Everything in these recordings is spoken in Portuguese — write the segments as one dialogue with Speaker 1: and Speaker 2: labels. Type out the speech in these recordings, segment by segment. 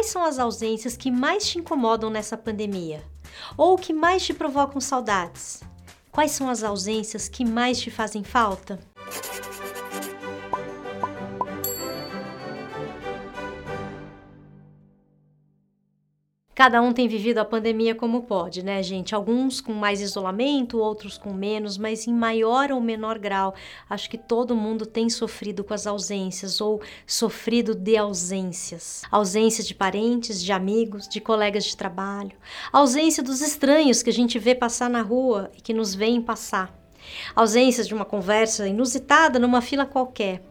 Speaker 1: quais são as ausências que mais te incomodam nessa pandemia? Ou que mais te provocam saudades? Quais são as ausências que mais te fazem falta? Cada um tem vivido a pandemia como pode, né, gente? Alguns com mais isolamento, outros com menos, mas em maior ou menor grau. Acho que todo mundo tem sofrido com as ausências ou sofrido de ausências. Ausência de parentes, de amigos, de colegas de trabalho. Ausência dos estranhos que a gente vê passar na rua e que nos veem passar. Ausência de uma conversa inusitada numa fila qualquer.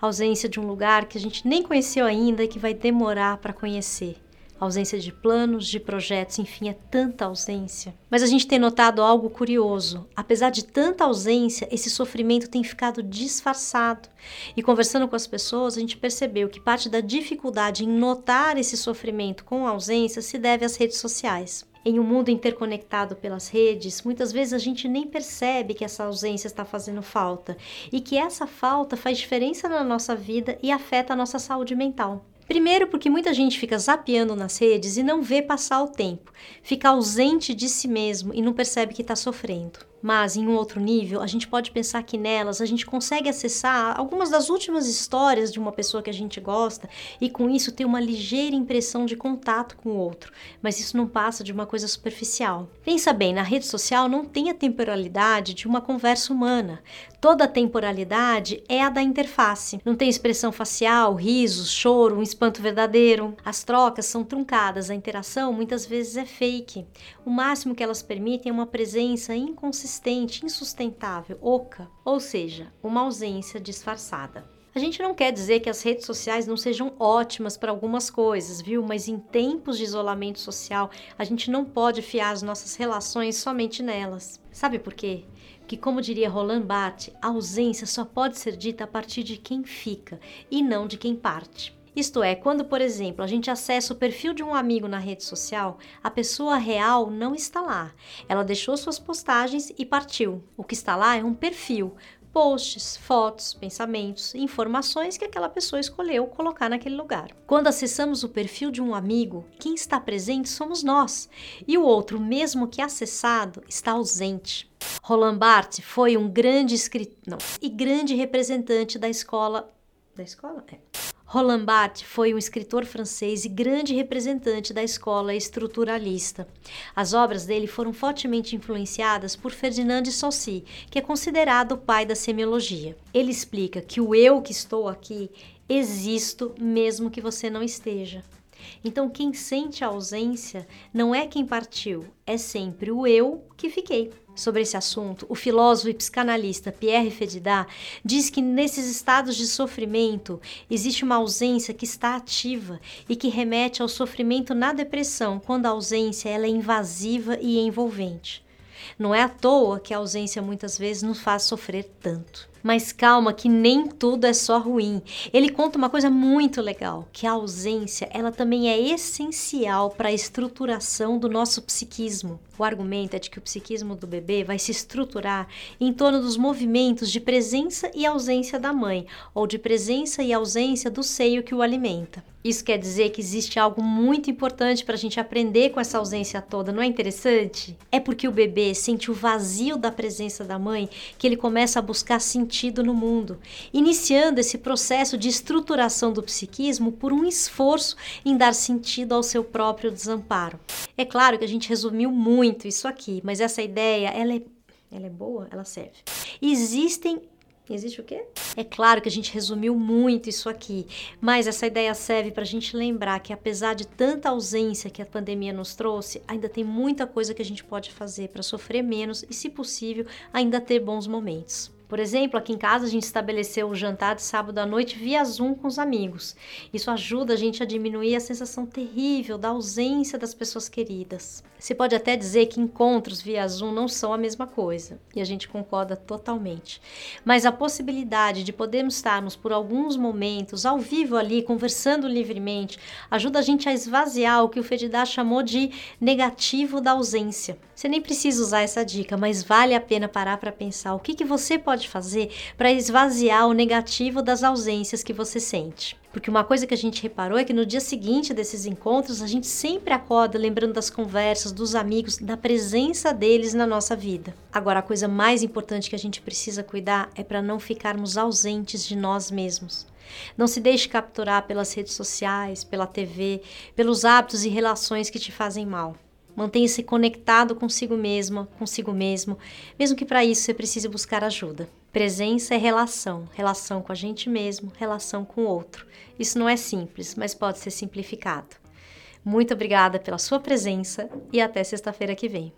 Speaker 1: Ausência de um lugar que a gente nem conheceu ainda e que vai demorar para conhecer ausência de planos, de projetos, enfim, é tanta ausência. Mas a gente tem notado algo curioso. Apesar de tanta ausência, esse sofrimento tem ficado disfarçado. E conversando com as pessoas, a gente percebeu que parte da dificuldade em notar esse sofrimento com ausência se deve às redes sociais. Em um mundo interconectado pelas redes, muitas vezes a gente nem percebe que essa ausência está fazendo falta e que essa falta faz diferença na nossa vida e afeta a nossa saúde mental. Primeiro, porque muita gente fica zapeando nas redes e não vê passar o tempo, fica ausente de si mesmo e não percebe que está sofrendo. Mas em um outro nível, a gente pode pensar que nelas a gente consegue acessar algumas das últimas histórias de uma pessoa que a gente gosta e com isso ter uma ligeira impressão de contato com o outro, mas isso não passa de uma coisa superficial. Pensa bem, na rede social não tem a temporalidade de uma conversa humana. Toda a temporalidade é a da interface. Não tem expressão facial, risos, choro, um espanto verdadeiro. As trocas são truncadas, a interação muitas vezes é fake. O máximo que elas permitem é uma presença inconsistente insustentável, oca, ou seja, uma ausência disfarçada. A gente não quer dizer que as redes sociais não sejam ótimas para algumas coisas, viu? Mas em tempos de isolamento social, a gente não pode fiar as nossas relações somente nelas. Sabe por quê? Que, como diria Roland Barthes, a ausência só pode ser dita a partir de quem fica e não de quem parte. Isto é, quando, por exemplo, a gente acessa o perfil de um amigo na rede social, a pessoa real não está lá. Ela deixou suas postagens e partiu. O que está lá é um perfil, posts, fotos, pensamentos, informações que aquela pessoa escolheu colocar naquele lugar. Quando acessamos o perfil de um amigo, quem está presente somos nós, e o outro, mesmo que acessado, está ausente. Roland Barthes foi um grande escritor e grande representante da escola da escola? É. Roland Barthes foi um escritor francês e grande representante da escola estruturalista. As obras dele foram fortemente influenciadas por Ferdinand de Saussure, que é considerado o pai da semiologia. Ele explica que o eu que estou aqui existo mesmo que você não esteja. Então, quem sente a ausência não é quem partiu, é sempre o eu que fiquei. Sobre esse assunto, o filósofo e psicanalista Pierre Fedidat diz que nesses estados de sofrimento existe uma ausência que está ativa e que remete ao sofrimento na depressão, quando a ausência ela é invasiva e envolvente. Não é à toa que a ausência muitas vezes nos faz sofrer tanto. Mas calma, que nem tudo é só ruim. Ele conta uma coisa muito legal, que a ausência, ela também é essencial para a estruturação do nosso psiquismo. O argumento é de que o psiquismo do bebê vai se estruturar em torno dos movimentos de presença e ausência da mãe, ou de presença e ausência do seio que o alimenta. Isso quer dizer que existe algo muito importante para a gente aprender com essa ausência toda, não é interessante? É porque o bebê sente o vazio da presença da mãe que ele começa a buscar sentido no mundo, iniciando esse processo de estruturação do psiquismo por um esforço em dar sentido ao seu próprio desamparo. É claro que a gente resumiu muito isso aqui, mas essa ideia, ela é, ela é boa, ela serve. Existem Existe o quê? É claro que a gente resumiu muito isso aqui, mas essa ideia serve para a gente lembrar que, apesar de tanta ausência que a pandemia nos trouxe, ainda tem muita coisa que a gente pode fazer para sofrer menos e, se possível, ainda ter bons momentos. Por exemplo, aqui em casa a gente estabeleceu o jantar de sábado à noite via Zoom com os amigos. Isso ajuda a gente a diminuir a sensação terrível da ausência das pessoas queridas. Se pode até dizer que encontros via Zoom não são a mesma coisa, e a gente concorda totalmente. Mas a possibilidade de podermos estarmos por alguns momentos ao vivo ali, conversando livremente, ajuda a gente a esvaziar o que o Fedidá chamou de negativo da ausência. Você nem precisa usar essa dica, mas vale a pena parar para pensar o que, que você pode fazer para esvaziar o negativo das ausências que você sente. Porque uma coisa que a gente reparou é que no dia seguinte desses encontros, a gente sempre acorda lembrando das conversas, dos amigos, da presença deles na nossa vida. Agora, a coisa mais importante que a gente precisa cuidar é para não ficarmos ausentes de nós mesmos. Não se deixe capturar pelas redes sociais, pela TV, pelos hábitos e relações que te fazem mal. Mantenha-se conectado consigo mesma, consigo mesmo, mesmo que para isso você precise buscar ajuda. Presença é relação, relação com a gente mesmo, relação com o outro. Isso não é simples, mas pode ser simplificado. Muito obrigada pela sua presença e até sexta-feira que vem.